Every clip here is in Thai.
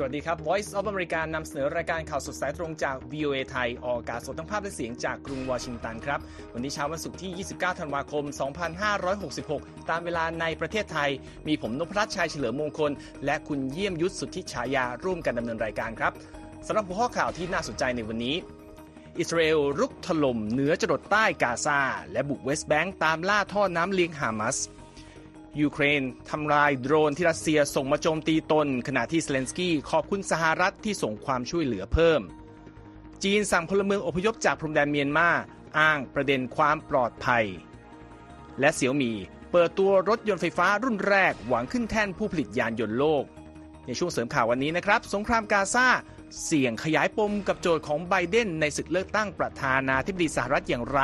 สวัสดีครับ Voice of America นำเสนอรายการข่าวสดสายตรงจาก VOA ไทย ออกอากาศสดทั้งภาพและเสียงจากกรุงวอชิงตันครับ วันนี้เช้าวันศุกร์ที่ 29 ธันวาคม 2566 ตามเวลาในประเทศไทย มีผมนพรัชชัยเฉลิมมงคล และคุณเยี่ยมยุทธสุทธิฉายาร่วมกันดำเนินรายการครับสำหรับหัวข้อข่าวที่น่าสนใจในวันนี้อิสราเอลรุกถล่มเหนือจรดใต้กาซาและบุกเวสต์แบงก์ตามล่าท่อน้ำเลี้ยงฮามาส ยูเครนทำลายโดรนที่รัสเซียส่งมาโจมตีตน ขณะที่เซเลนสกี้ขอบคุณสหรัฐที่ส่งความช่วยเหลือเพิ่ม จีนสั่งพลเมืองอพยพจากพรมแดนเมียนมาอ้างประเด็นความปลอดภัย และเสี่ยวมีเปิดตัวรถยนต์ไฟฟ้ารุ่นแรกหวังขึ้นแท่นผู้ผลิตยานยนต์โลก ในช่วงเสริมข่าววันนี้นะครับ สงครามกาซาเสี่ยงขยายปมกับโจทย์ของไบเดนในศึกเลือกตั้งประธานาธิบดีสหรัฐอย่างไร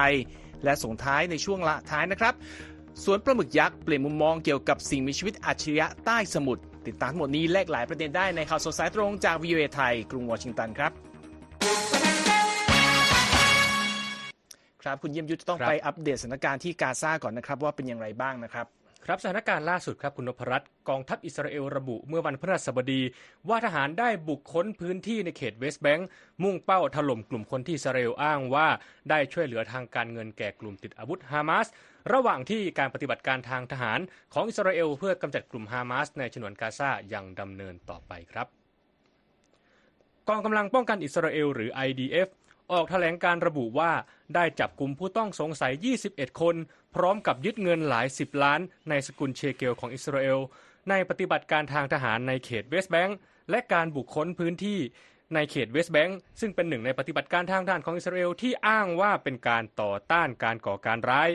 และส่งท้ายในช่วงละท้ายนะครับ สวนปลาหมึกยักษ์เปลี่ยนมุมมองเกี่ยวกับสิ่งมีชีวิตอัจฉริยะใต้สมุทรติดตามทั้งหมดนี้แลกหลายประเด็นได้ในข่าวสดสายตรงจากวิวเอไทย กรุงวอชิงตันครับ ครับคุณเยี่ยมยุทธต้องครับไปอัปเดตสถานการณ์ที่กาซาก่อนนะครับ ว่าเป็นอย่างไรบ้างนะครับ ครับสถานการณ์ล่าสุดครับคุณนพรัตน์กองทัพอิสราเอลระบุเมื่อวันพฤหัสบดี ว่าทหารได้บุกค้นพื้นที่ในเขตเวสต์แบงก์มุ่งเป้าถล่มกลุ่มคนที่อิสราเอลอ้างว่าได้ช่วยเหลือทางการเงินแก่กลุ่มติดอาวุธฮามาสระหว่างที่การปฏิบัติการทางทหารของอิสราเอลเพื่อกำจัดกลุ่มฮามาสในฉนวนกาซายังดำเนินต่อไปครับ กองกำลังป้องกันอิสราเอลหรือ IDF ออกแถลงการระบุว่าได้จับกลุ่มผู้ต้องสงสัย 21 คน พร้อมกับยึดเงินหลาย10ล้าน ในสกุลเชเกลของอิสราเอล ในปฏิบัติการทางทหารในเขตเวสต์แบงก์และการบุกค้นพื้นที่ในเขตเวสต์แบงก์ซึ่งเป็นหนึ่งในปฏิบัติการทางทหารของอิสราเอลที่อ้างว่าเป็นการต่อต้านการก่อการร้าย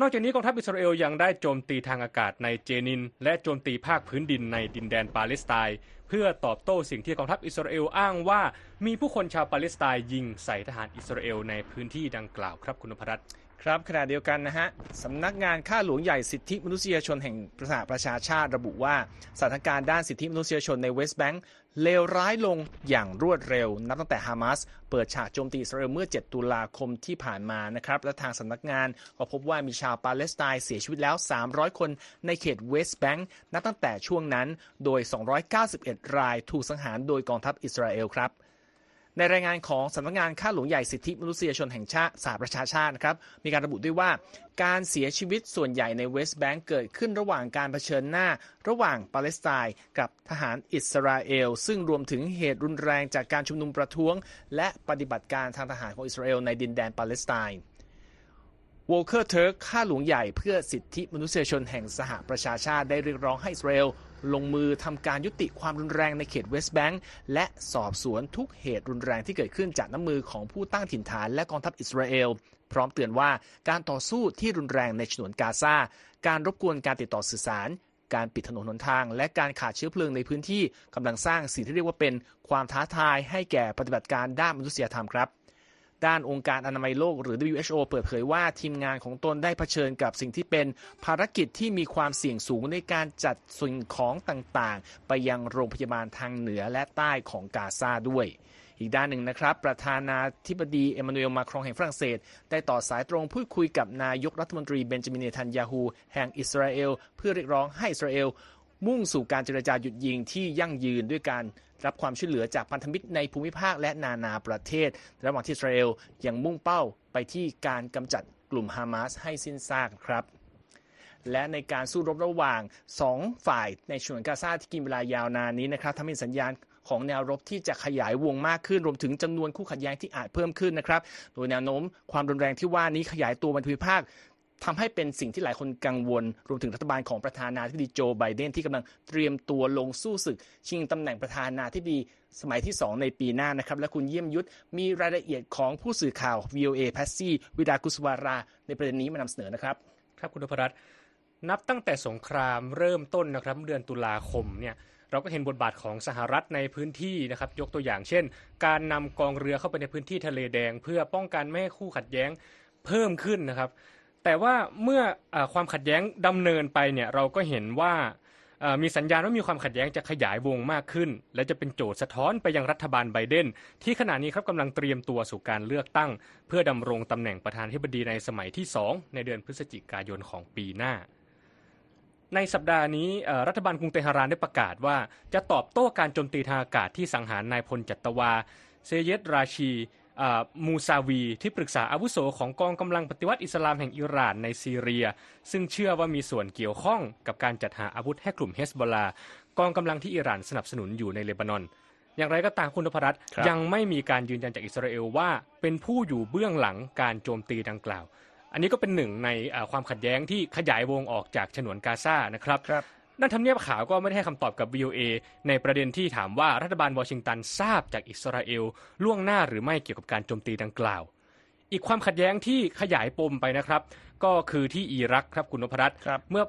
นอกจากนี้กองทัพอิสราเอลยังได้โจมตีทางอากาศในเจนิน และโจมตีภาคพื้นดินในดินแดนปาเลสไตน์เพื่อตอบโต้สิ่งที่กองทัพอิสราเอลอ้างว่า มีผู้คนชาวปาเลสไตน์ยิงใส่ทหารอิสราเอลในพื้นที่ดังกล่าวครับคุณพรัตน์ ครับขณะเดียวกันนะฮะสำนักงานข้าหลวงใหญ่สิทธิมนุษยชนแห่งประชาประชาชาติระบุว่าสถานการณ์ด้านสิทธิมนุษยชนในเวสต์แบงก์เลวร้ายลงอย่างรวดเร็ว นับตั้งแต่ฮามาสเปิดฉากโจมตีอิสราเอลเมื่อ 7 ตุลาคมที่ผ่านมานะครับและทางสำนักงานก็พบว่ามีชาวปาเลสไตน์เสียชีวิตแล้ว 300 คนในเขตเวสต์แบงก์นับตั้งแต่ช่วงนั้น โดย 291 รายถูกสังหารโดยกองทัพอิสราเอลครับ ในรายงานของสำนักงานข้าหลวงใหญ่สิทธิมนุษยชนแห่งชาติสหประชาชาตินะครับมีการระบุด้วยว่า การเสียชีวิตส่วนใหญ่ในเวสต์แบงก์เกิดขึ้นระหว่างการเผชิญหน้า ระหว่างปาเลสไตน์กับทหารอิสราเอล ซึ่งรวมถึงเหตุรุนแรงจากการชุมนุมประท้วง และปฏิบัติการทางทหารของอิสราเอลในดินแดนปาเลสไตน์โวลเคอร์เทิร์กข้าหลวงใหญ่เพื่อสิทธิมนุษยชนแห่งสหประชาชาติได้เรียกร้องให้อิสราเอล ลงมือทำการยุติความรุนแรงในเขตเวสต์แบงก์และสอบสวนทุกเหตุรุนแรงที่เกิดขึ้นจากน้ำมือของผู้ตั้งถิ่นฐานและกองทัพอิสราเอล พร้อมเตือนว่าการต่อสู้ที่รุนแรงในฉนวนกาซาการรบกวนการติดต่อสื่อสารการปิดถนนหนทาง และการขาดเชื้อเพลิงในพื้นที่กำลังสร้างสิ่งที่เรียกว่าเป็นความท้าทายให้แก่ปฏิบัติการด้านมนุษยธรรมครับ ด้านองค์การอนามัยโลกหรือ WHO เปิดเผยว่าทีมงานของตนได้เผชิญกับสิ่งที่เป็นภารกิจที่มีความเสี่ยงสูงในการจัดสิ่งของต่างๆ ไปยังโรงพยาบาลทางเหนือและใต้ของกาซาด้วยอีกด้านหนึ่งนะครับ ประธานาธิบดีเอมานูเอลมาครองแห่งฝรั่งเศส ได้ต่อสายตรงพูดคุยกับนายกรัฐมนตรีเบนจามินเนทันยาฮูแห่งอิสราเอล เพื่อเรียกร้องให้อิสราเอล มุ่งสู่การเจรจาหยุดยิงที่ยั่งยืนด้วยการรับความช่วยเหลือจากพันธมิตรในภูมิภาคและนานาประเทศ ระหว่างที่อิสราเอลยังมุ่งเป้าไปที่การกำจัดกลุ่มฮามาสให้สิ้นซากครับและในการสู้รบระหว่าง 2 ฝ่ายในฉนวนกาซาที่กินเวลายาวนานนี้นะครับทำให้สัญญาณของแนวรบที่จะขยายวงมากขึ้น รวมถึงจำนวนคู่ขัดแย้งที่อาจเพิ่มขึ้นนะครับ โดยแนวโน้มความรุนแรงที่ว่านี้ขยายตัวมาภูมิภาค ทำให้เป็นสิ่งที่หลายคนกังวล รวมถึงรัฐบาลของประธานาธิบดีโจไบเดนที่กำลังเตรียมตัวลงสู้ศึก ชิงตำแหน่งประธานาธิบดีสมัยที่ 2 ในปีหน้านะครับ และคุณเยี่ยมยุทธมีรายละเอียดของผู้สื่อข่าว VOA แพสซี่วิดากุสวารา ในประเด็นนี้มานำเสนอนะครับ ครับคุณนพรัตน์นับตั้งแต่สงครามเริ่มต้นนะครับเดือนตุลาคมเนี่ยเราก็เห็นบทบาทของสหรัฐในพื้นที่นะครับยกตัวอย่างเช่น การนำกองเรือเข้าไปในพื้นที่ทะเลแดง เพื่อป้องกันไม่ให้คู่ขัดแย้งเพิ่มขึ้นนะครับ แต่ว่าเมื่ออความขัดแย้งดำเนินไปเนี่ยเราก็เห็นว่ามีสัญญาณว่ามีความขัดแย้งจะขยายวงมากขึ้น และจะเป็นโจทย์สะท้อนไปยังรัฐบาลไบเดน ที่ขณะนี้ครับกำลังเตรียมตัวสู่การเลือกตั้ง เพื่อดำรงตำแหน่งประธานาธิบดีในสมัยที่ 2 ในเดือนพฤศจิกายนของปีหน้า ในสัปดาห์นี้รัฐบาลกรุงเตหะรานได้ประกาศว่า จะตอบโต้การโจมตีทางอากาศที่สังหารนายพลจัตวา เซเยตราชี มูซาวี ที่ปรึกษาอาวุโสของกองกำลังปฏิวัติอิสลามแห่งอิหร่านในซีเรีย ซึ่งเชื่อว่ามีส่วนเกี่ยวข้องกับการจัดหาอาวุธให้กลุ่มเฮสบอลากองกำลังที่อิหร่านสนับสนุนอยู่ในเลบานอน อย่างไรก็ตามคุณพรัตยังไม่มีการยืนยันจากอิสราเอลว่าเป็นผู้อยู่เบื้องหลังการโจมตีดังกล่าว อันนี้ก็เป็นหนึ่งในความขัดแย้งที่ขยายวงออกจากฉนวนกาซานะครับรบ ด้านทำเนียบขาวก็ไม่ได้ให้คำตอบกับ VOA ในประเด็นที่ถามว่ารัฐบาลวอชิงตันทราบจากอิสราเอลล่วงหน้าหรือไม่เกี่ยวกับการโจมตีดังกล่าว อีกความขัดแย้งที่ขยายปมไปนะครับ ก็คือที่อิรักครับคุณนพรัตน์เมื่อ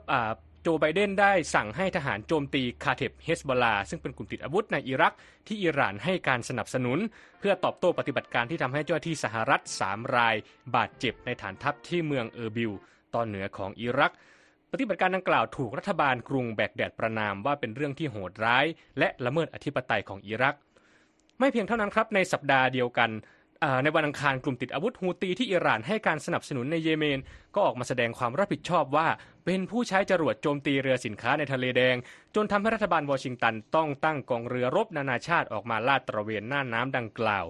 โจไบเดนได้สั่งให้ทหารโจมตีคาเทบเฮสบอลาซึ่งเป็นกลุ่มติดอาวุธในอิรัก ที่อิหร่านให้การสนับสนุน เพื่อตอบโต้ปฏิบัติการที่ทำให้เจ้าหน้าที่สหรัฐ 3 ราย บาดเจ็บในฐานทัพที่เมืองเออร์บิล ตอนเหนือของอิรัก ปฏิบัติการดังกล่าวถูกรัฐบาลกรุงแบกแดดประณามว่าเป็นเรื่องที่โหดร้าย และละเมิดอธิปไตยของอิรัก ไม่เพียงเท่านั้นครับในสัปดาห์เดียวกันในวันอังคารกลุ่มติดอาวุธฮูตีที่อิหร่านให้การสนับสนุนในเยเมน ก็ออกมาแสดงความรับผิดชอบว่า เป็นผู้ใช้จรวดโจมตีเรือสินค้าในทะเลแดง จนทำให้รัฐบาลวอชิงตันต้องตั้งกองเรือรบนานาชาติออกมาลาดตระเวนน่านน้ำดังกล่าว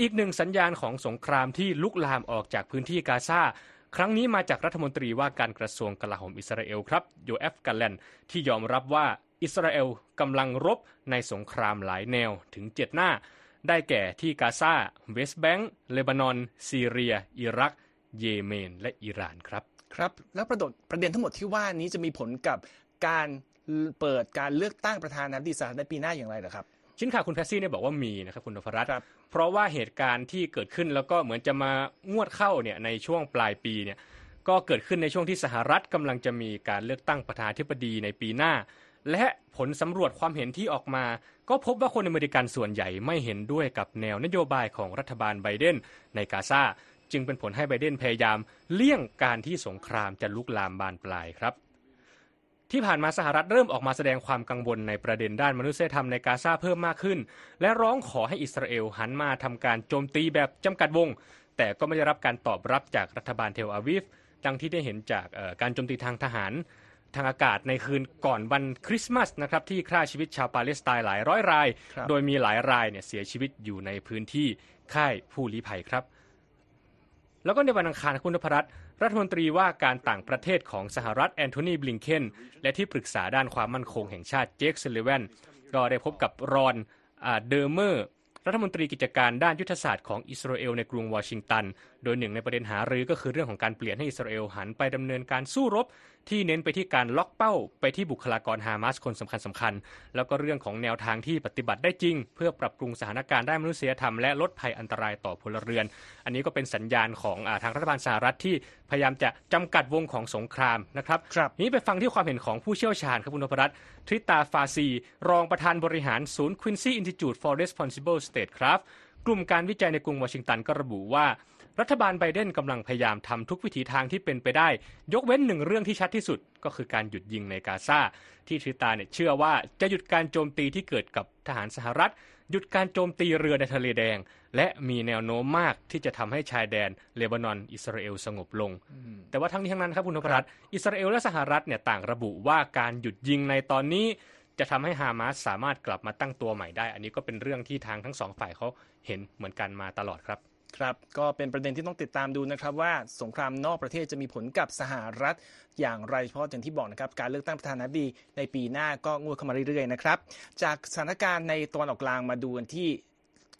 อีกหนึ่งสัญญาณของสงครามที่ลุกลามออกจากพื้นที่กาซา ครั้งนี้มาจากรัฐมนตรีว่าการกระทรวงกลาโหมอิสราเอลครับโยเอฟกาแลนที่ยอมรับว่าอิสราเอลกำลังรบในสงครามหลายแนวถึง7หน้า ได้แก่ที่กาซาเวสต์แบงก์เลบานอน ซีเรีย อิรัก เยเมน และอิหร่านครับ ครับ แล้วประประเด็นทั้งหมดที่ว่านี้จะมีผลกับการเปิดการเลือกตั้งประธานาธิบดีสหรัฐในปีหน้าอย่างไรเหรอครับ ชิ้นข่าวคุณแพสซี่เนี่ยบอกว่ามีนะครับคุณนพรัตน์เพราะว่าเหตุการณ์ที่เกิดขึ้นแล้วก็เหมือนจะมางวดเข้าเนี่ยในช่วงปลายปีเนี่ยก็เกิดขึ้นในช่วงที่สหรัฐกำลังจะมีการเลือกตั้งประธานาธิบดีในปีหน้า และผลสำรวจความเห็นที่ออกมา ก็พบว่าคนอเมริกันส่วนใหญ่ไม่เห็นด้วยกับแนวนโยบายของรัฐบาลไบเดนในกาซาจึงเป็นผลให้ไบเดนพยายาม เลี่ยงการที่สงครามจะลุกลามบานปลายครับ ที่ผ่านมาสหรัฐเริ่มออกมาแสดงความกังวลในประเด็นด้านมนุษยธรรมในกาซาเพิ่มมากขึ้น และร้องขอให้อิสราเอลหันมาทำการโจมตีแบบจำกัดวง แต่ก็ไม่ได้รับการตอบรับจากรัฐบาลเทลอาวิฟดังที่ได้เห็นจากการโจมตีทางทหารทางอากาศในคืนก่อนวันคริสต์มาสนะครับที่ฆ่าชีวิตชาวปาเลสไตน์หลายร้อยราย โดยมีหลายรายเนี่ยเสียชีวิตอยู่ในพื้นที่ค่ายผู้ลี้ภัยครับ แล้วก็ในวันอังคารคุณพรัตน์ รัฐมนตรีว่าการต่างประเทศของสหรัฐแอนโทนีบลิงเคนและที่ปรึกษาด้านความมั่นคงแห่งชาติเจคซัลลิแวนก็ได้พบกับรอนเดอร์เมอร์ รัฐมนตรีกิจการด้านยุทธศาสตร์ของอิสราเอลในกรุงวอชิงตัน โดยหนึ่งในประเด็นหารือก็คือเรื่องของการเปลี่ยนให้อิสราเอลหันไปดำเนินการสู้รบ ที่เน้นไปที่การล็อกเป้า ไปที่บุคลากรฮามาสคนสำคัญสำคัญ แล้วก็เรื่องของแนวทางที่ปฏิบัติได้จริง เพื่อปรับปรุงสถานการณ์ด้านมนุษยธรรมและลดภัยอันตรายต่อพลเรือน อันนี้ก็เป็นสัญญาณของอทางรัฐบาลสหรัฐที่พยายามจะจำกัดวงของสงครามนะครับครับนี้ไปฟังที่ความเห็นของผู้เชี่ยวชาญครับคุณนพรัตน์ทริตาฟาซี รองประธานบริหารศูนย์ Quincy Institute for Responsible Statecraft กลุ่มการวิจัยในกรุงวอชิงตันก็ระบุว่า รัฐบาลไบเดนกำลังพยายามทำทุกวิถีทางที่เป็นไปได้ ยกเว้นหนึ่งเรื่องที่ชัดที่สุดก็คือการหยุดยิงในกาซาที่ทริตาเนี่ยเชื่อว่าจะหยุดการโจมตีที่เกิดกับทหารสหรัฐ หยุดการโจมตีเรือในทะเลแดง และมีแนวโน้มมากที่จะทำให้ชายแดนเลบานอน อิสราเอลสงบลง แต่ว่าทั้งนี้ทั้งนั้นครับคุณนพรัตน์อิสราเอลและสหรัฐเนี่ยต่างระบุว่าการหยุดยิงในตอนนี้จะทำให้ฮามาสสามารถกลับมาตั้งตัวใหม่ได้ อันนี้ก็เป็นเรื่องที่ทางทั้งสองฝ่ายเขาเห็นเหมือนกันมาตลอดครับ ครับก็เป็นประเด็นที่ต้องติดตามดูนะครับว่าสงครามนอกประเทศจะมีผลกับสหรัฐ อย่างไรเพราะอย่างที่บอกนะครับการเลือกตั้งประธานาธิบดีในปีหน้าก็งวดเข้ามาเรื่อยๆนะครับจากสถานการณ์ในตะวันออกกลางมาดูกันที่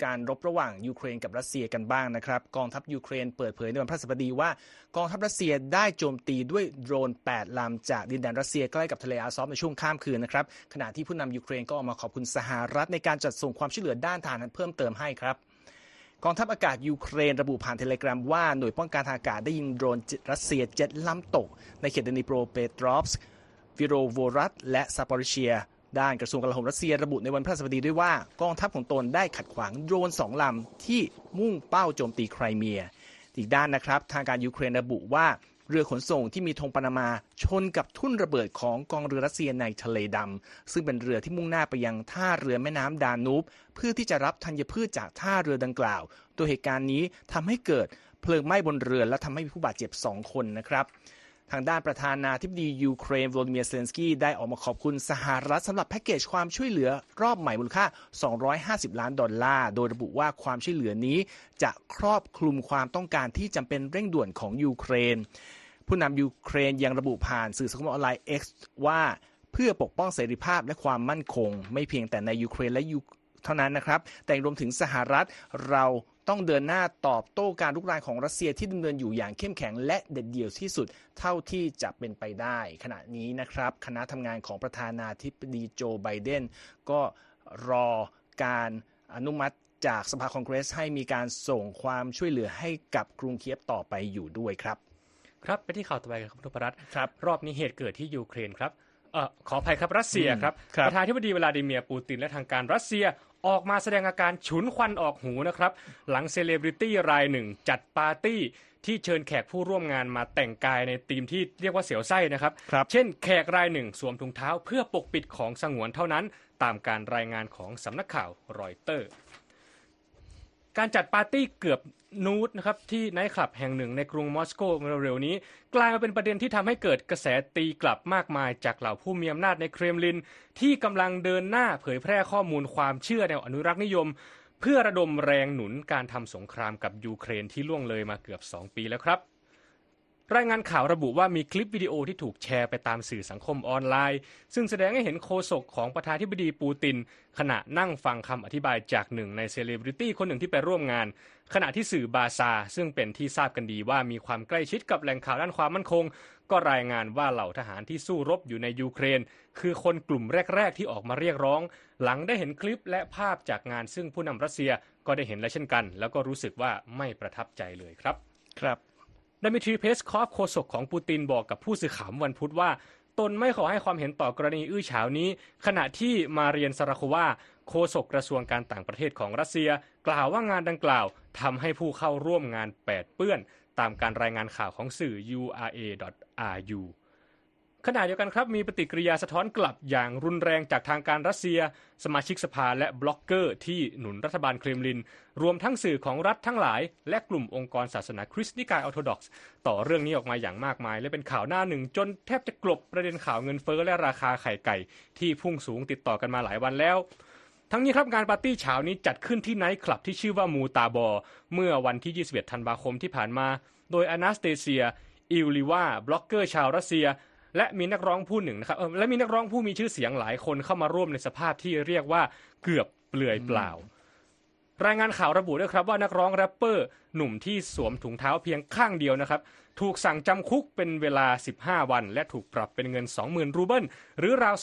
การรบระหว่างยูเครนกับรัสเซียกันบ้างนะครับ กองทัพยูเครนเปิดเผยในวันพฤหัสบดีว่ากองทัพรัสเซียได้โจมตีด้วยโดรน 8 ลำจากดินแดนรัสเซียใกล้กับทะเลอาซอฟในช่วงข้ามคืนนะครับขณะที่ผู้นำยูเครนก็ออกมาขอบคุณสหรัฐในการจัดส่งความช่วยเหลือด้านทหารเพิ่มเติมให้ครับ กองทัพอากาศยูเครนระบุผ่านเทเลแกรมว่าหน่วยป้องกันทางอากาศได้ยิงโดรนรัสเซียเจ็ดลำตก ในเขตดนิโปรเปตรอฟสก์ คิโรโวฮรัดและซาปอริเชีย ด้านกระทรวงกลาโหมรัสเซียระบุในวันพฤหัสบดีด้วยว่ากองทัพของตนได้ขัดขวางโดรนสองลำที่มุ่งเป้าโจมตีไครเมีย อีกด้านนะครับ ทางการยูเครนระบุว่า เรือขนส่งที่มีธงปานามาชนกับทุ่นระเบิดของกองเรือรัสเซียในทะเลดำซึ่งเป็นเรือที่มุ่งหน้าไปยังท่าเรือแม่น้ำดานูบเพื่อที่จะรับธัญพืชจากท่าเรือดังกล่าวตัวเหตุการณ์นี้ทำให้เกิดเพลิงไหม้บนเรือและทำให้มีผู้บาดเจ็บ 2 คนนะครับ ทางด้านประธานาธิบดียูเครนโวลดิเมียเซเลนสกี้ได้ออกมาขอบคุณสหรัฐสำหรับแพ็กเกจความช่วยเหลือรอบใหม่มูลค่า 250 ล้านดอลลาร์ โดยระบุว่าความช่วยเหลือนี้จะครอบคลุมความต้องการที่จำเป็นเร่งด่วนของยูเครน ผู้นำยูเครนยังระบุผ่านสื่อสังคมออนไลน์ X ว่าเพื่อปกป้องเสรีภาพและความมั่นคง ไม่เพียงแต่ในยูเครนและยูเท่านั้นนะครับ แต่รวมถึงสหรัฐเรา ต้องเดินหน้าตอบโต้การลุกรานของรัสเซียที่ดำเนินอยู่อย่างเข้มแข็งและเด็ดเดี่ยวที่สุดเท่าที่จะเป็นไปได้ ขณะนี้นะครับ คณะทำงานของประธานาธิบดีโจไบเดนก็รอการอนุมัติจากสภาคองเกรสให้มีการส่งความช่วยเหลือให้กับกรุงเคียบต่อไปอยู่ด้วยครับ ครับไปที่ข่าวต่อไปครับคุณธพรัตน์ครับ รอบนี้เหตุเกิดที่ยูเครนครับเออขออภัยครับรัสเซียครับครับประธานาธิบดีวลาดิเมียร์ปูตินและทางการรัสเซีย ออกมาแสดงอาการฉุนควันออกหูนะครับ หลังเซเลบริตี้รายหนึ่งจัดปาร์ตี้ที่เชิญแขกผู้ร่วมงานมาแต่งกายในธีมที่เรียกว่าเสียวไส้นะครับครับเช่นแขกรายหนึ่งสวมถุงเท้าเพื่อปกปิดของสงวนเท่านั้น ตามการรายงานของสำนักข่าวรอยเตอร์ การจัดปาร์ตี้เกือบนูดนะครับที่ไนท์คลับแห่งหนึ่งในกรุงมอสโกเร็วๆนี้ กลายมาเป็นประเด็นที่ทำให้เกิดกระแสตีกลับมากมาย จากเหล่าผู้มีอำนาจในเครมลิน ที่กำลังเดินหน้าเผยแพร่ข้อมูลความเชื่อแนวอนุรักษ์นิยม เพื่อระดมแรงหนุนการทำสงครามกับยูเครนที่ล่วงเลยมาเกือบ 2 ปีแล้วครับ รายงานข่าวระบุว่ามีคลิปวิดีโอที่ถูกแชร์ไปตามสื่อสังคมออนไลน์ ซึ่งแสดงให้เห็นโฆษกของประธานาธิบดีปูติน ขณะนั่งฟังคำอธิบายจากหนึ่งในเซเลบริตี้คนหนึ่งที่ไปร่วมงาน ขณะที่สื่อบาซา ซึ่งเป็นที่ทราบกันดีว่ามีความใกล้ชิดกับแหล่งข่าวด้านความมั่นคง ก็รายงานว่าเหล่าทหารที่สู้รบอยู่ในยูเครน คือคนกลุ่มแรก ๆ ที่ออกมาเรียกร้อง หลังได้เห็นคลิปและภาพจากงานซึ่งผู้นำรัสเซียก็ได้เห็นแล้วเช่นกัน แล้วก็รู้สึกว่าไม่ประทับใจเลยครับ ครับ ดมิทรีเพสคอฟโฆษกของปูตินบอกกับผู้สื่อข่าววันพุธว่า ตนไม่ขอให้ความเห็นต่อกรณีอื้อฉาวนี้ ขณะที่มาเรีย ซาคาโรวาโฆษกกระทรวงการต่างประเทศของรัสเซีย กล่าวว่างานดังกล่าวทำให้ผู้เข้าร่วมงานแปดเปื้อน ตามการรายงานข่าวของสื่อ ura.ru ขณะเดียวกันครับมีปฏิกิริยาสะท้อนกลับอย่างรุนแรงจากทางการรัสเซีย สมาชิกสภาและบล็อกเกอร์ที่หนุนรัฐบาลเครมลิน รวมทั้งสื่อของรัฐทั้งหลาย และกลุ่มองค์กรศาสนาคริสต์นิกายออร์โธดอกซ์ต่อเรื่องนี้ออกมาอย่างมากมาย และเป็นข่าวหน้าหนึ่ง จนแทบจะกลบประเด็นข่าวเงินเฟ้อและราคาไข่ไก่ ที่พุ่งสูงติดต่อกันมาหลายวันแล้วทั้งนี้ครับงานปาร์ตี้เจ้านี้จัดขึ้นที่ไนท์คลับที่ชื่อว่ามูตาบอ เมื่อวันที่ 21 ธันวาคมที่ผ่านมา โดยอนาสเตเซีย อิฟลีวาบล็อกเกอร์ชาวรัสเซีย และมีนักร้องผู้หนึ่งนะครับเออและมีนักร้องผู้มีชื่อเสียงหลายคนเข้ามาร่วมในสภาพที่เรียกว่าเกือบเปลือยเปล่า รายงานข่าวระบุด้วยครับว่านักร้องแรปเปอร์หนุ่มที่สวมถุงเท้าเพียงข้างเดียวนะครับ ถูกสั่งจำคุกเป็นเวลา 15 วัน และถูกปรับเป็นเงิน 20,000 รูเบิลหรือราว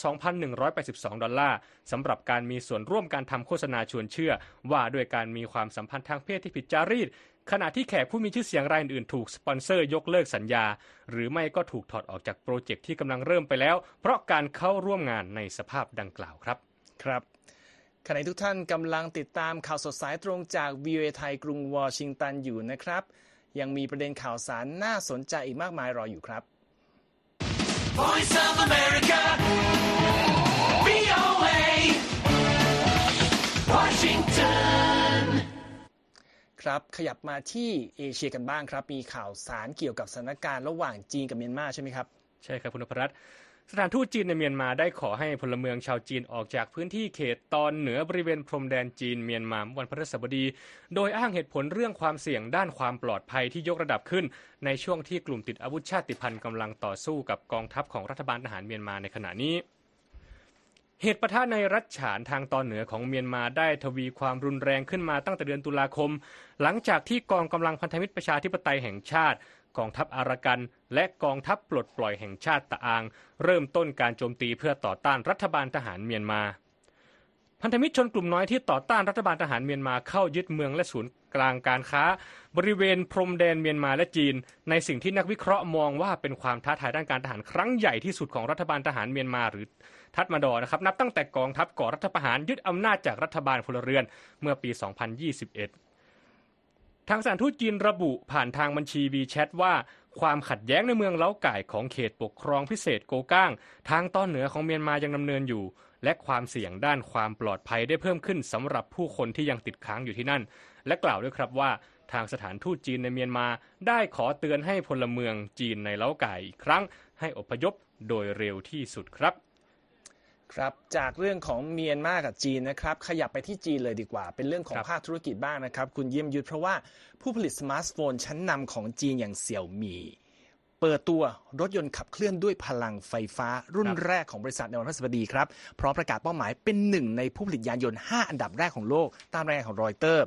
2,182 ดอลลาร์สำหรับการมีส่วนร่วมการทำโฆษณาชวนเชื่อ ว่าด้วยการมีความสัมพันธ์ทางเพศที่ผิดจารีต ขณะที่แขกผู้มีชื่อเสียงรายอื่นๆถูกสปอนเซอร์ยกเลิกสัญญา หรือไม่ก็ถูกถอดออกจากโปรเจกต์ที่กำลังเริ่มไปแล้ว เพราะการเข้าร่วมงานในสภาพดังกล่าวครับ ครับขณะที่ทุกท่านกำลังติดตามข่าวสดสายตรงจาก VOA ไทยกรุงวอชิงตันอยู่นะครับ ยังมีประเด็นข่าวสารน่าสนใจอีกมากมายรออยู่ครับ Voice of America. VOA. Washington. ครับขยับมาที่เอเชียกันบ้างครับ มีข่าวสารเกี่ยวกับสถานการณ์ระหว่างจีนกับเมียนมาใช่ไหมครับใช่ครับคุณนพรัตน์สถานทูตจีนในเมียนมาได้ขอให้พลเมืองชาวจีนออกจากพื้นที่เขตตอนเหนือบริเวณพรมแดนจีนเมียนมาวันพฤหัสบดี โดยอ้างเหตุผลเรื่องความเสี่ยงด้านความปลอดภัยที่ยกระดับขึ้น ในช่วงที่กลุ่มติดอาวุธชาติพันธุ์กำลังต่อสู้กับกองทัพของรัฐบาลทหารเมียนมาในขณะนี้ เหตุปะทะในรัฐฉานทางตอนเหนือของเมียนมาได้ทวีความรุนแรงขึ้นมาตั้งแต่เดือนตุลาคม หลังจากที่กองกำลังพันธมิตรประชาธิปไตยแห่งชาติ กองทัพอารากัน และกองทัพปลดปล่อยแห่งชาติตะอาง เริ่มต้นการโจมตีเพื่อต่อต้านรัฐบาลทหารเมียนมา พันธมิตรชนกลุ่มน้อยที่ต่อต้านรัฐบาลทหารเมียนมาเข้ายึดเมืองและศูนย์กลางการค้า บริเวณพรมแดนเมียนมาและจีน ในสิ่งที่นักวิเคราะห์มองว่าเป็นความท้าทายด้านการทหารครั้งใหญ่ที่สุดของรัฐบาลทหารเมียนมาหรือ ทัดมาดอนะครับนับตั้งแต่กองทัพก่อรัฐประหารยึดอำนาจจากรัฐบาลพลเรือนเมื่อปี 2021 ทางสถานทูตจีนระบุผ่านทางบัญชีวีแชทว่าความขัดแย้งในเมืองเล้าไก่ของเขตปกครองพิเศษโกก้าง ทางตอนเหนือของเมียนมายังดำเนินอยู่ และความเสี่ยงด้านความปลอดภัยได้เพิ่มขึ้นสำหรับผู้คนที่ยังติดค้างอยู่ที่นั่น และกล่าวด้วยครับว่าทางสถานทูตจีนในเมียนมาได้ขอเตือนให้พลเมืองจีนในเล้าก์ก่ายอีกครั้ง ให้อพยพโดยเร็วที่สุดครับ ครับจากเรื่องของเมียนมากับจีนนะครับขยับไปที่จีนเลยดีกว่า เป็นเรื่องของครับภาคธุรกิจบ้างนะครับ คุณเยี่ยมยุทธเพราะว่าผู้ผลิตสมาร์ทโฟนชั้นนำของจีนอย่างเสี่ยวหมี่เปิดตัวรถยนต์ขับเคลื่อนด้วยพลังไฟฟ้า รุ่นแรกของบริษัทในวันพฤหัสบดีครับพร้อมประกาศเป้าหมายเป็นหนึ่งในผู้ผลิตยานยนต์ 5 อันดับแรกของโลกตามรายงานของรอยเตอร์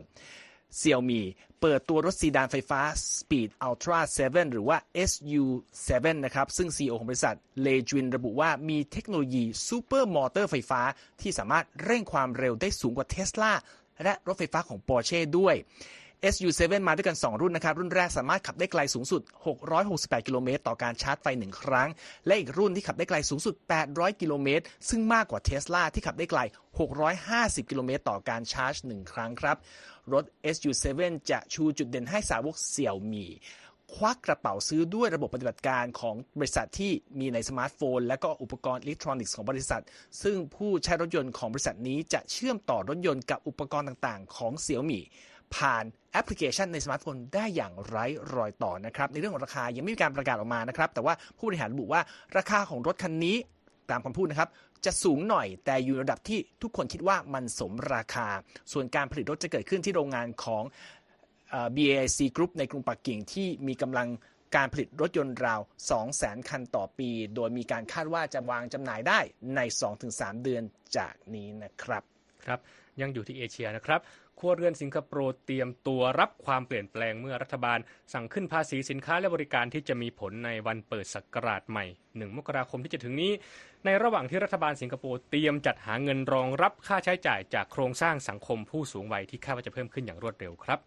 เสี่ยวหมี่เปิดตัวรถซีดานไฟฟ้า Speed Ultra 7 หรือว่า SU7 นะครับ ซึ่ง CEO ของบริษัทเหลยจวินระบุว่ามีเทคโนโลยีซูเปอร์มอเตอร์ไฟฟ้า ที่สามารถเร่งความเร็วได้สูงกว่าเทสลาและรถไฟฟ้าของปอร์เช่ด้วย SU7 มาด้วยกัน 2 รุ่นนะครับ รุ่นแรกสามารถขับได้ไกลสูงสุด 668 กิโลเมตรต่อการชาร์จไฟ 1 ครั้ง และอีกรุ่นที่ขับได้ไกลสูงสุด 800 กิโลเมตร ซึ่งมากกว่าเท s l a ที่ขับได้ไกล 650 กิโลเมตรต่อการชาร์จ 1 ครั้งครับ รถ SU7 จะชูจุดเด่นให้สาวกเสี่ยวหมี่ควักกระเป๋าซื้อด้วยระบบปฏิบัติการของบริษัทที่มีในสมาร์ทโฟน และก็อุปกรณ์อิเล็กทรอนิกส์ของบริษัท ซึ่งผู้ใช้รถยนต์ของบริษัทนี้จะเชื่อมต่อรถยนต์กับอุปกรณ์ต่างๆ ของเสี่ยวหมี่ ผ่านแอปพลิเคชันในสมาร์ทโฟนได้อย่างไร้รอยต่อนะครับ ในเรื่องของราคายังไม่มีการประกาศออกมานะครับ แต่ว่าผู้บริหารระบุว่าราคาของรถคันนี้ตามคำพูดนะครับ จะสูงหน่อยแต่อยู่ระดับที่ทุกคนคิดว่ามันสมราคา ส่วนการผลิตรถจะเกิดขึ้นที่โรงงานของ BAIC Group ในกรุงปักกิ่งที่มีกำลังการผลิตรถยนต์ราว 200,000 คันต่อปี โดยมีการคาดว่าจะวางจำหน่ายได้ใน 2-3 เดือนจากนี้นะครับ ครับ ยังอยู่ที่เอเชียนะครับ ครัวเรือนสิงคโปร์เตรียมตัวรับความเปลี่ยนแปลงเมื่อรัฐบาล สั่งขึ้นภาษีสินค้าและบริการที่จะมีผลในวันเปิดศักราชใหม่ 1 มกราคมที่จะถึงนี้ ในระหว่างที่รัฐบาลสิงคโปร์เตรียมจัดหาเงินรองรับค่าใช้จ่ายจากโครงสร้างสังคมผู้สูงวัยที่คาดว่าจะเพิ่มขึ้นอย่างรวดเร็วครับ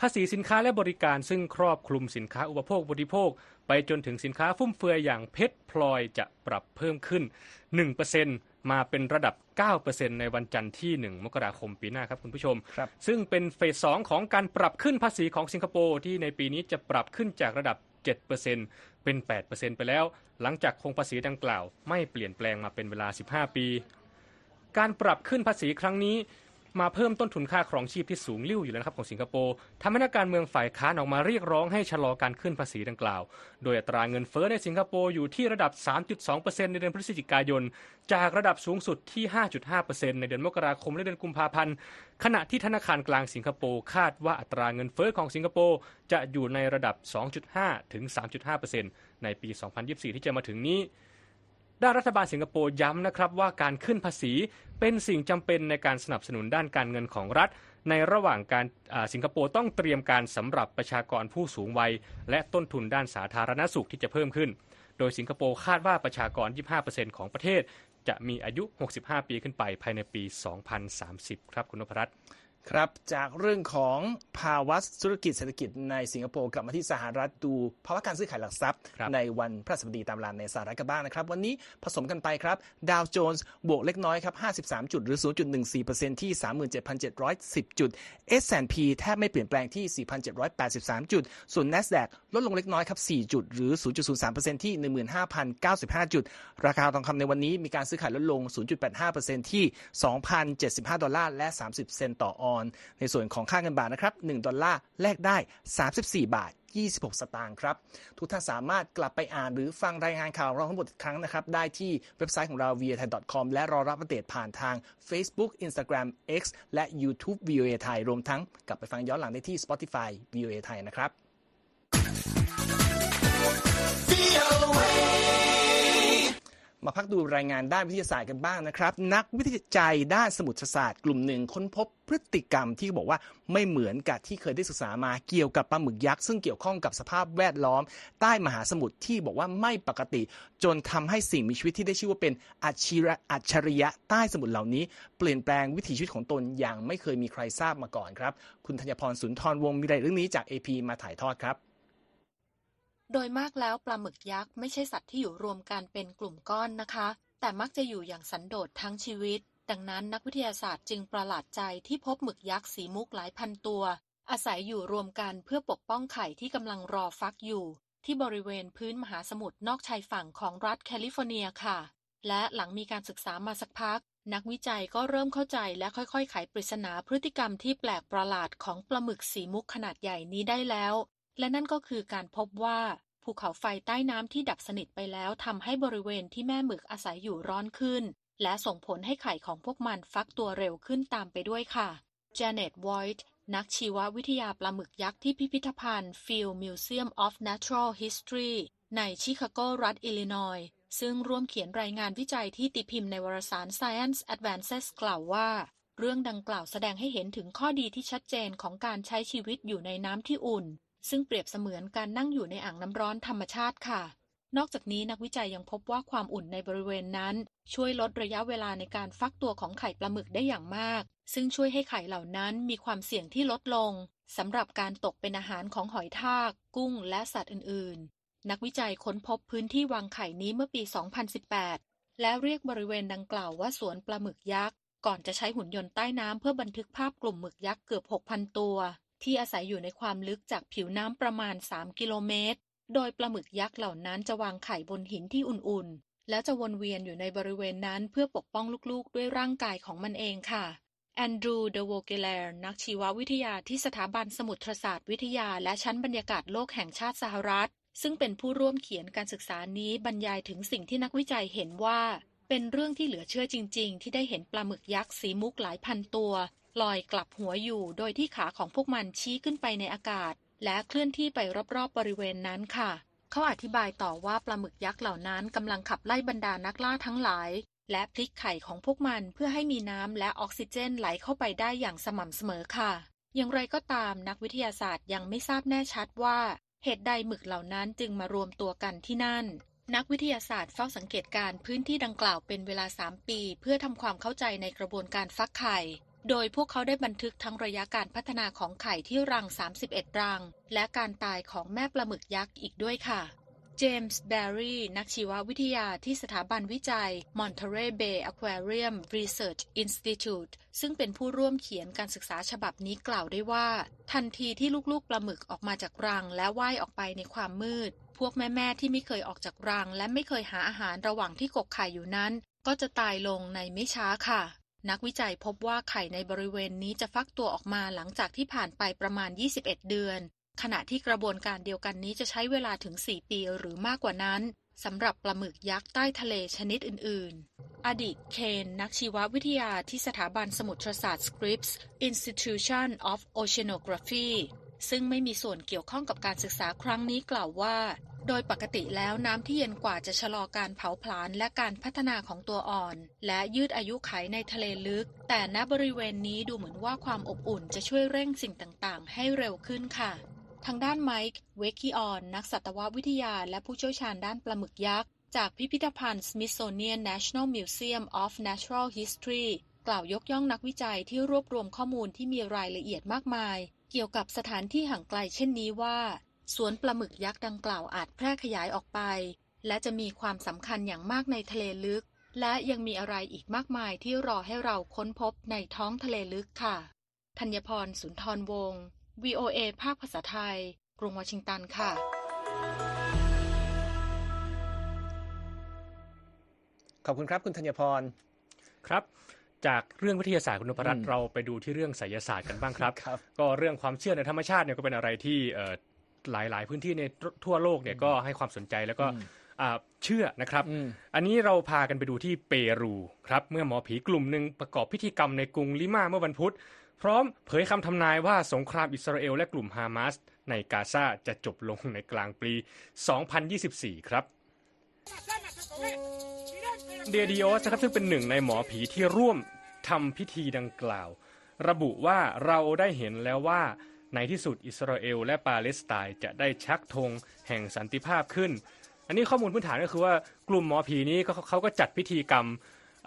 ภาษีสินค้าและบริการซึ่งครอบคลุมสินค้าอุปโภคบริโภค ไปจนถึงสินค้าฟุ่มเฟือยอย่างเพชรพลอยจะปรับเพิ่มขึ้น 1% มาเป็นระดับ 9%ในวันจันทร์ที่ 1 มกราคมปีหน้าครับคุณผู้ชมครับซึ่งเป็นเฟส2ของการปรับขึ้นภาษีของสิงคโปร์ที่ในปีนี้จะปรับขึ้นจากระดับ 7%เป็น 8%ไปแล้ว หลังจากคงภาษีดังกล่าว ไม่เปลี่ยนแปลงมาเป็นเวลา 15 ปี การปรับขึ้นภาษีครั้งนี้ มาเพิ่มต้นทุนค่าครองชีพที่สูงลิ่วอยู่แล้วนะครับของสิงคโปร์ทำให้นักการเมืองฝ่ายค้านออกมาเรียกร้องให้ชะลอการขึ้นภาษีดังกล่าว โดยอัตราเงินเฟ้อในสิงคโปร์อยู่ที่ระดับ 3.2%ในเดือนพฤศจิกายน จากระดับสูงสุดที่ 5.5%ในเดือนมกราคมและเดือนกุมภาพันธ์ ขณะที่ธนาคารกลางสิงคโปร์คาดว่าอัตราเงินเฟ้อของสิงคโปร์จะอยู่ในระดับ 2.5 ถึง 3.5%ในปี 2024 ที่จะมาถึงนี้ ด้านรัฐบาลสิงคโปร์ย้ำนะครับว่าการขึ้นภาษีเป็นสิ่งจำเป็นในการสนับสนุนด้านการเงินของรัฐ ในระหว่างการสิงคโปร์ต้องเตรียมการสำหรับประชากรผู้สูงวัย และต้นทุนด้านสาธารณสุขที่จะเพิ่มขึ้น โดยสิงคโปร์คาดว่าประชากร 25%ของประเทศ จะมีอายุ 65 ปีขึ้นไปภายในปี 2030 ครับคุณนพรัตน์ ครับจากเรื่องของภาวะธุรกิจเศรษฐกิจในสิงคโปร์กลับมาที่สหรัฐดูภาวะการซื้อขายหลักทรัพย์ครับในวันพฤหัสบดีตามเวลาในสหรัฐกันบ้างนะครับ วันนี้ผสมกันไปครับดาวโจนส์บวกเล็กน้อยครับ 53 จุดหรือ 0.14%ที่ 37,710 จุด S&P แทบไม่เปลี่ยนแปลงที่ 4,783 จุด ส่วน NASDAQ ลดลงเล็กน้อยครับ 4 จุดหรือ 0.03%ที่ 15,095 จุด ราคาทองคำในวันนี้มีการซื้อขายลดลง 0.85%ที่ 2,075 ดอลลาร์และ 30 เซนต์ต่อออนในส่วนของค่าเงินบาทนะครับ1ดอลลาร์แลกได้ 34 บาท 26 สตางค์ครับ ทุกท่านสามารถกลับไปอ่านหรือฟังรายงานข่าวของเราทั้งหมดครั้งนะครับ ได้ที่เว็บไซต์ของเรา voa thai com และรอรับอัปเดตผ่านทาง Facebook Instagram X และ YouTube VOA Thai รวมทั้งกลับไปฟังย้อนหลังได้ที่ Spotify VOA Thai นะครับ มาพักดูรายงานด้านวิทยาศาสตร์กันบ้างนะครับ นักวิจัยด้านสมุทรศาสตร์กลุ่มหนึ่งค้นพบพฤติกรรมที่บอกว่าไม่เหมือนกับที่เคยได้ศึกษามาเกี่ยวกับปลาหมึกยักษ์ซึ่งเกี่ยวข้องกับสภาพแวดล้อม ใต้มหาสมุทรที่บอกว่าไม่ปกติ จนทำให้สิ่งมีชีวิตที่ได้ชื่อว่าเป็นอัจฉริยะอัจฉริยะใต้สมุทรเหล่านี้ เปลี่ยนแปลงวิถีชีวิตของตนอย่างไม่เคยมีใครทราบมาก่อนครับ คุณธัญพรสุนทรวงศ์มีรายเอียดเรื่องนี้จาก AP มาถ่ายทอดครับ โดยมากแล้วปลาหมึกยักษ์ไม่ใช่สัตว์ที่อยู่รวมกันเป็นกลุ่มก้อนนะคะ แต่มักจะอยู่อย่างสันโดษทั้งชีวิต ดังนั้นนักวิทยาศาสตร์จึงประหลาดใจที่พบหมึกยักษ์สีมุกหลายพันตัว อาศัยอยู่รวมกันเพื่อปกป้องไข่ที่กำลังรอฟักอยู่ ที่บริเวณพื้นมหาสมุทรนอกชายฝั่งของรัฐแคลิฟอร์เนียค่ะ และหลังมีการศึกษามาสักพัก นักวิจัยก็เริ่มเข้าใจและค่อยๆ ไขปริศนาพฤติกรรมที่แปลกประหลาดของปลาหมึกสีมุกขนาดใหญ่นี้ได้แล้ว และนั่นก็คือการพบว่าภูเขาไฟใต้น้ำที่ดับสนิทไปแล้วทำให้บริเวณที่แม่หมึกอาศัยอยู่ร้อนขึ้น และส่งผลให้ไข่ของพวกมันฟักตัวเร็วขึ้นตามไปด้วยค่ะ Janet Voigt นักชีววิทยาปลาหมึกยักษ์ที่พิพิธภัณฑ์ Field Museum of Natural History ในชิคาโกรัฐอิลลินอยส์ซึ่งร่วมเขียนรายงานวิจัยที่ตีพิมพ์ในวารสาร Science Advances กล่าวว่า เรื่องดังกล่าวแสดงให้เห็นถึงข้อดีที่ชัดเจนของการใช้ชีวิตอยู่ในน้ำที่อุ่น ซึ่งเปรียบเสมือนการนั่งอยู่ในอ่างน้ำร้อนธรรมชาติค่ะ นอกจากนี้นักวิจัยยังพบว่าความอุ่นในบริเวณนั้น ช่วยลดระยะเวลาในการฟักตัวของไข่ปลาหมึกได้อย่างมาก ซึ่งช่วยให้ไข่เหล่านั้นมีความเสี่ยงที่ลดลงสำหรับการตกเป็นอาหารของหอยทาก กุ้ง และสัตว์อื่น ๆ นักวิจัยค้นพบพื้นที่วางไข่นี้เมื่อปี 2018 และเรียกบริเวณดังกล่าวว่าสวนปลาหมึกยักษ์ ก่อนจะใช้หุ่นยนต์ใต้น้ำเพื่อบันทึกภาพกลุ่มหมึกยักษ์เกือบ 6,000 ตัว ที่อาศัยอยู่ในความลึกจากผิวน้ำประมาณ 3 กิโลเมตร โดยปลาหมึกยักษ์เหล่านั้นจะวางไข่บนหินที่อุ่นๆ แล้วจะวนเวียนอยู่ในบริเวณนั้นเพื่อปกป้องลูกๆ ด้วยร่างกายของมันเองค่ะแอนดรูเดโวเกเลร์นักชีววิทยาที่สถาบันสมุทรศาสตร์วิทยาและชั้นบรรยากาศโลกแห่งชาติสหรัฐ ซึ่งเป็นผู้ร่วมเขียนการศึกษานี้บรรยายถึงสิ่งที่นักวิจัยเห็นว่า เป็นเรื่องที่เหลือเชื่อจริง ๆ ที่ได้เห็นปลาหมึกยักษ์สีมุกหลายพันตัว ลอยกลับหัวอยู่ โดยที่ขาของพวกมันชี้ขึ้นไปในอากาศ และเคลื่อนที่ไปรอบๆบริเวณนั้นค่ะ เขาอธิบายต่อว่าปลาหมึกยักษ์เหล่านั้นกำลังขับไล่บรรดานักล่าทั้งหลาย และพลิกไข่ของพวกมันเพื่อให้มีน้ำและออกซิเจนไหลเข้าไปได้อย่างสม่ำเสมอค่ะ อย่างไรก็ตามนักวิทยาศาสตร์ยังไม่ทราบแน่ชัดว่าเหตุใดหมึกเหล่านั้นจึงมารวมตัวกันที่นั่น นักวิทยาศาสตร์เฝ้าสังเกตการพื้นที่ดังกล่าวเป็นเวลา 3 ปี เพื่อทำความเข้าใจในกระบวนการฟักไข่ โดยพวกเขาได้บันทึกทั้งระยะการพัฒนาของไข่ที่รัง 31 รัง และการตายของแม่ปลาหมึกยักษ์อีกด้วยค่ะ เจมส์แบร์รีนักชีววิทยาที่สถาบันวิจัย Monterey Bay Aquarium Research Institute ซึ่งเป็นผู้ร่วมเขียนการศึกษาฉบับนี้กล่าวได้ว่า ทันทีที่ลูกๆปลาหมึกออกมาจากรังและว่ายออกไปในความมืด พวกแม่ๆที่ไม่เคยออกจากรัง และไม่เคยหาอาหารระหว่างที่กกไข่อยู่นั้น ก็จะตายลงในไม่ช้าค่ะ นักวิจัยพบว่าไข่ในบริเวณนี้จะฟักตัวออกมาหลังจากที่ผ่านไปประมาณ 21 เดือน ขณะที่กระบวนการเดียวกันนี้จะใช้เวลาถึง 4 ปีหรือมากกว่านั้นสำหรับปลาหมึกยักษ์ใต้ทะเลชนิดอื่น ๆ อดีตเคน นักชีววิทยาที่สถาบันสมุทรศาสตร์ Scripps Institution of Oceanography ซึ่งไม่มีส่วนเกี่ยวข้องกับการศึกษาครั้งนี้กล่าวว่า โดยปกติแล้วน้ำที่เย็นกว่าจะชะลอการเผาผลาญและการพัฒนาของตัวอ่อน และยืดอายุไขในทะเลลึก แต่ณบริเวณนี้ดูเหมือนว่าความอบอุ่นจะช่วยเร่งสิ่งต่างๆ ให้เร็วขึ้นค่ะ ทางด้านไมค์เวกกี้ออน นักสัตววิทยาและผู้เชี่ยวชาญด้านปลาหมึกยักษ์จากพิพิธภัณฑ์ Smithsonian National Museum of Natural History กล่าวยกย่องนักวิจัยที่รวบรวมข้อมูลที่มีรายละเอียดมากมาย เกี่ยวกับสถานที่ห่างไกลเช่นนี้ว่า สวนปลาหมึกยักษ์ดังกล่าวอาจแพร่ขยายออกไป และจะมีความสำคัญอย่างมากในทะเลลึก และยังมีอะไรอีกมากมายที่รอให้เราค้นพบในท้องทะเลลึกค่ะธัญพรสุนทรวงศ์ VOA ภาคภาษาไทย กรุงวอชิงตันค่ะ ขอบคุณครับคุณธัญพร ครับ จากเรื่องวิทยาศาสตร์คุณนพรัตอืน์มเราไปดูที่เรื่องไสยศาสตร์กันบ้างครับครับ ก็เรื่องความเชื่อในธรรมชาติเนี่ยก็เป็นอะไรที่เอ่อ หลาย ๆ พื้นที่ในทั่วโลกเนี่ยก็ให้ความสนใจแล้วก็อืมอ่าเชื่อนะครับอืมอันนี้เราพากันไปดูที่เปรูครับ เมื่อหมอผีกลุ่มหนึ่งประกอบพิธีกรรมในกรุงลิมาเมื่อวันพุธ พร้อมเผยคำทำนายว่าสงครามอิสราเอลและกลุ่มฮามาสในกาซาจะจบลงในกลางปี 2024 ครับเดดิโอสนะครับซึ่งเป็นหนึ่งในหมอผีที่ร่วมทำพิธีดังกล่าว ระบุว่าเราได้เห็นแล้วว่า ในที่สุดอิสราเอลและปาเลสไตน์จะได้ชักธงแห่งสันติภาพขึ้น อันนี้ข้อมูลพื้นฐานก็คือว่ากลุ่มหมอผีนี้ก็เขาก็จัดพิธีกรรม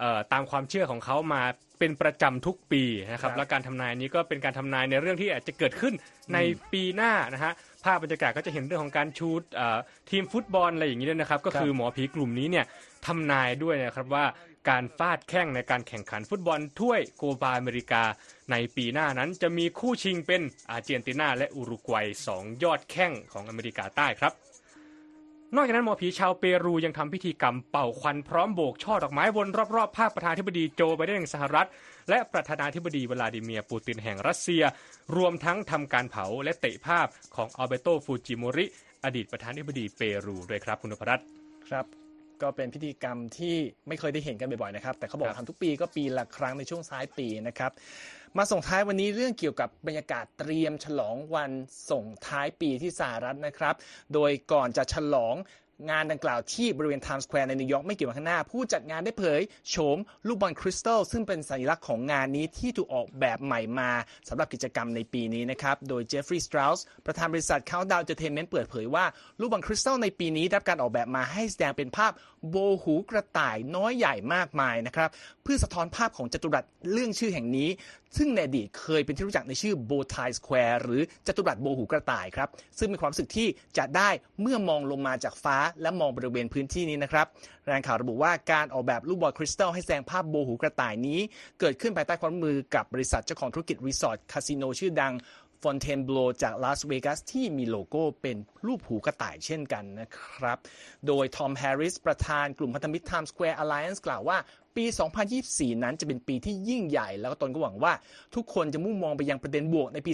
เอ่อตามความเชื่อของเขามาเป็นประจำทุกปีนะครับครับและการทำนายนี้ก็เป็นการทำนายในเรื่องที่อาจจะเกิดขึ้นในปีหน้านะฮะภาพบรรยากาศก็จะเห็นเรื่องของการชูดเอ่อทีมฟุตบอลอะไรอย่างนี้ด้วยนะครับ ก็คือหมอผีกลุ่มนี้เนี่ยทำนายด้วยนะครับว่า การฟาดแข้งในการแข่งขันฟุตบอลถ้วยโกบาอเมริกา ในปีหน้านั้นจะมีคู่ชิงเป็นอาร์เจนตินาและอุรุกวัยสองยอดแข้งของอเมริกาใต้ครับนอกจากนั้นหมอผีชาวเปรูยังทำพิธีกรรมเป่าควันพร้อมโบกช่อดอกไม้วนรอบๆภาคประธานาธิบดีโจไบเดนแห่งสหรัฐ และประธานาธิบดีวลาดิเมียร์ปูตินแห่งรัสเซีย รวมทั้งทำการเผาและเตะภาพของอัลเบโตฟูจิโมริ อดีตประธานาธิบดีเปรูด้วยครับคุณนพรัตน์ครับ ก็เป็นพิธีกรรมที่ไม่เคยได้เห็นกันบ่อยๆนะครับ แต่เขาบอกครับทำทุกปีก็ปีละครั้งในช่วงท้ายปีนะครับ มาส่งท้ายวันนี้เรื่องเกี่ยวกับบรรยากาศเตรียมฉลองวันส่งท้ายปีที่สหรัฐนะครับ โดยก่อนจะฉลองงานดังกล่าวที่บริเวณไทม์สแควร์ในนิวยอร์กไม่กี่วันข้างหน้า ผู้จัดงานได้เผยโฉมลูกบอลคริสตัลซึ่งเป็นสัญลักษณ์ของงานนี้ที่ถูกออกแบบใหม่มาสำหรับกิจกรรมในปีนี้นะครับ โดยเจฟฟรีย์สตร u สประธานบริษัท Countdown Entertainment เปิดเผยว่า ลูกบอลคริสตัลในปีนี้ได้รับการออกแบบมาให้แสดงเป็นภาพ โบหูกระต่ายน้อยใหญ่มากมายนะครับ เพื่อสะท้อนภาพของจัตุรัสเลื่องชื่อแห่งนี้ ซึ่งในอดีตเคยเป็นที่รู้จักในชื่อ Bow Tie Square หรือจัตุรัสโบหูกระต่ายครับ ซึ่งมีความรู้สึกที่จะได้เมื่อมองลงมาจากฟ้าและมองบริเวณพื้นที่นี้นะครับรายงานข่าวระบุว่าการออกแบบลูกบอลคริสตัลให้แสดงภาพโบหูกระต่ายนี้ เกิดขึ้นภายใต้ความร่วมมือกับบริษัทเจ้าของธุรกิจรีสอร์ทคาสิโนชื่อดัง Fontainebleau จากลาสเวกัสที่มีโลโก้เป็นรูปหูกระต่ายเช่นกันนะครับ โดยทอมแฮร์ริสประธานกลุ่มพันธมิตร Times Square Alliance กล่าวว่าปี 2024 นั้นจะเป็นปีที่ยิ่งใหญ่ แล้วก็ตนก็หวังว่า ทุกคนจะมุ่งมองไปยังประเด็นบวกในปี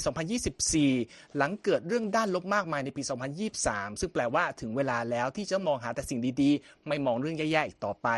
2024 หลังเกิดเรื่องด้านลบมากมายในปี 2023 ซึ่งแปลว่าถึงเวลาแล้วที่จะมองหาแต่สิ่งดีๆ ไม่มองเรื่องแย่ๆอีกต่อไป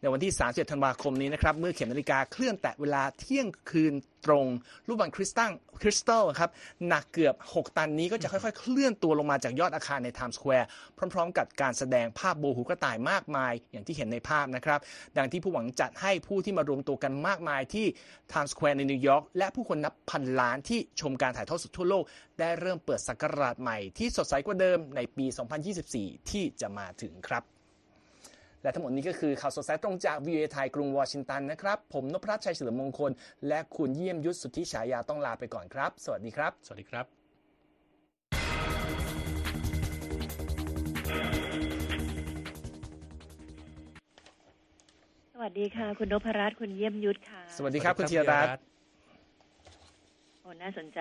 ในวันที่ 31 ธันวาคมนี้นะครับ เมื่อเข็มนาฬิกาเคลื่อนแตะเวลาเที่ยงคืนตรงลูกบอลคริสตัลคริสตัลครับหนักเกือบ 6 ตันนี้ก็จะค่อยๆ เคลื่อนตัวลงมาจากยอดอาคารในไทม์สแควร์พร้อม ๆ กับการแสดงภาพโบหูกระต่ายมากมาย อย่างที่เห็นในภาพนะครับ ดังที่ผู้จัดหวังให้ผู้ที่มารวมตัวกันมากมายที่ไทม์สแควร์ในนิวยอร์กและผู้คนนับพันล้านที่ชมการถ่ายทอดสดทั่วโลก ได้เริ่มเปิดศักราชใหม่ที่สดใสกว่าเดิมในปี 2024 ที่จะมาถึงครับ และทั้งหมดนี้ก็คือข่าวสดสายตรงจาก VOA ไทยกรุงวอชิงตันนะครับ ผมนพรัชชัยเฉลิมมงคล และคุณเยี่ยมยุทธสุทธิฉายาต้องลาไปก่อนครับ สวัสดีครับ สวัสดีครับ วัสดีค่ะ คุณนพรัตน์คุณเยี่ยมยุทธค่ะ สวัสดีครับคุณธีรรัตน์โอ้น่าสนใจ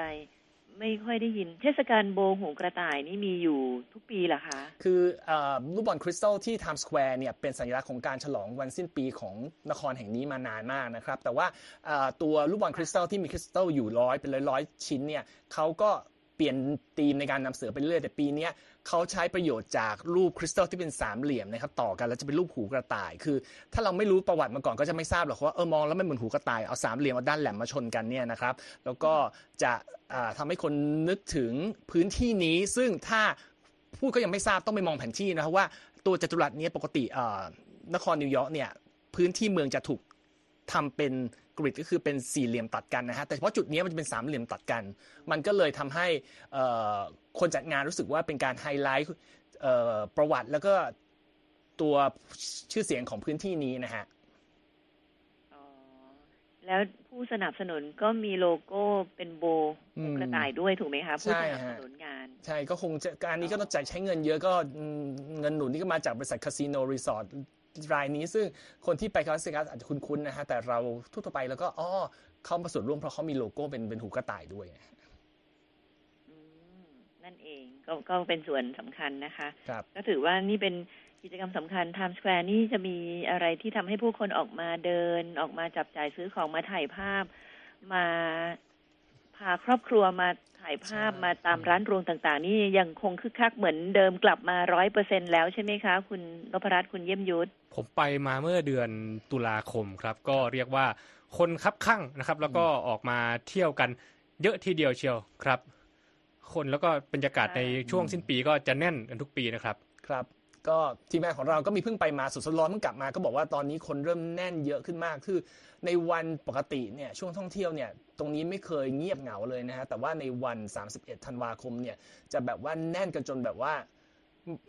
ไม่ค่อยได้ยิน เทศกาลโบหูกระต่ายนี่มีอยู่ทุกปีเหรอคะ คือเออลูกบอลคริสตัลที่ไทม์สแควร์เนี่ยเป็นสัญลักษณ์ของการฉลองวันสิ้นปีของนครแห่งนี้มานานมากนะครับ แต่ว่าเอ่อตัวลูกบอลคริสตัลที่มีคริสตัลอยู่ร้อยเป็นร้อยๆ ชิ้นเนี่ยเขาก็เปลี่ยนธีมในการนำเสนอไปเรื่อยแต่ปีเนี้ย เขาใช้ประโยชน์จากรูปคริสตัลที่เป็นสามเหลี่ยมนะครับต่อกันแล้วจะเป็นรูปหูกระต่าย คือ ถ้าเราไม่รู้ประวัติมาก่อนก็จะไม่ทราบหรอกว่าเออมองแล้วไม่เหมือนหูกระต่ายเอาสามเหลี่ยมเอาด้านแหลมมาชนกันเนี่ยนะครับ แล้วก็จะอ่าทำให้คนนึกถึงพื้นที่นี้ ซึ่งถ้าพูดก็ยังไม่ทราบต้องไปมองแผนที่นะครับว่าตัวจัตุรัสนี้ปกตินครนิวยอร์กเนี่ยพื้นที่เมืองจะถูกทำเป็น grid ก็คือเป็นสี่เหลี่ยมตัดกันนะฮะแต่เฉพาะจุดนี้มันจะเป็นสามเหลี่ยมตัดกัน มันก็เลยทำให้เอ่อคนจัดงานรู้สึกว่าเป็นการไฮไลท์เอ่อประวัติแล้วก็ตัวชื่อเสียงของพื้นที่นี้นะฮะอ๋อแล้วผู้สนับสนุนก็มีโลโก้เป็นโบอืหูมกระต่ายด้วยถูกไหมคะผู้สนับสนุนงาน ใช่ฮะ ใช่ก็คงจะการนี้ก็ต้องจ่ายใช้เงินเยอะก็อืมเงินหนุนนี่ก็มาจากบริษัทคาสิโนรีสอร์ท รายนี้ซึ่งคนที่ไปลาสเวกัสอาจจะคุ้นๆนะฮะแต่เราทั่วๆไปแล้วก็อ๋อเขามาส่วนร่วมเพราะเขามีโลโก้เป็นเป็นหูกระต่ายด้วยอืมนั่นเองก็ก็เป็นส่วนสำคัญนะคะครับก็ถือว่านี่เป็นกิจกรรมสำคัญ Times Square นี่จะมีอะไรที่ทำให้ผู้คนออกมาเดิน ออกมาจับจ่ายซื้อของมาถ่ายภาพมา พาครอบครัวมาถ่ายภาพใช่มาตามร้านรวงต่าง ๆ นี่ยังคงคึกคักเหมือนเดิมกลับมาร้อยเปอร์เซ็นแล้วใช่ไหมคะ คุณนพรัตน์คุณเยี่ยมยุทธผมไปมาเมื่อเดือนตุลาคมครับ ก็เรียกว่าคนคับข้างนะครับ แล้วก็ออกมาเที่ยวกันเยอะทีเดียวเชียวครับ คนแล้วก็บรรยากาศในช่วงสิ้นปีก็จะแน่นกันทุกปีนะครับ ครับ ก็ทีมงานของเราก็มีเพิ่งไปมาสุดสร้อนเพิ่งกลับมา ก็บอกว่าตอนนี้คนเริ่มแน่นเยอะขึ้นมาก คือในวันปกติเนี่ยช่วงท่องเที่ยวเนี่ยตรงนี้ไม่เคยเงียบเหงาเลยนะฮะแต่ว่าในวัน 31 ธันวาคมเนี่ยจะแบบว่าแน่นกันจนแบบว่า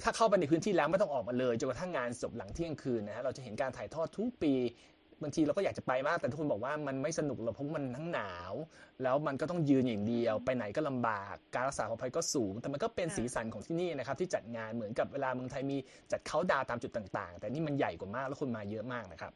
ถ้าเข้าไปในพื้นที่แล้วไม่ต้องออกมาเลยจนกระทั่งงานจบหลังเที่ยงคืนนะฮะเราจะเห็นการถ่ายทอดทุกปี บางทีเราก็อยากจะไปมาก แต่ทุกคนบอกว่ามันไม่สนุกหรอกเพราะมันทั้งหนาว แล้วมันก็ต้องยืนอย่างเดียว ไปไหนก็ลำบาก การรักษาความปลอดภัยก็สูง แต่มันก็เป็นค่ะสีสันของที่นี่นะครับที่จัดงานเหมือนกับเวลาเมืองไทยมีจัดเขาน์ดาวน์ตามจุดต่างๆ แต่นี่มันใหญ่กว่ามากแล้วคนมาเยอะมากนะครับ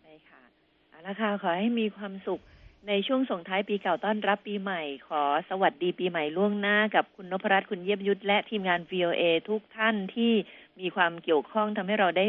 ใช่ค่ะเอาละค่ะขอให้มีความสุขในช่วงส่งท้ายปีเก่าต้อนรับปีใหม่ ขอสวัสดีปีใหม่ล่วงหน้ากับคุณนพรัตน์คุณเยียบยุทธและทีมงาน VOA ทุกท่านที่มีความเกี่ยวข้องทำให้เราได้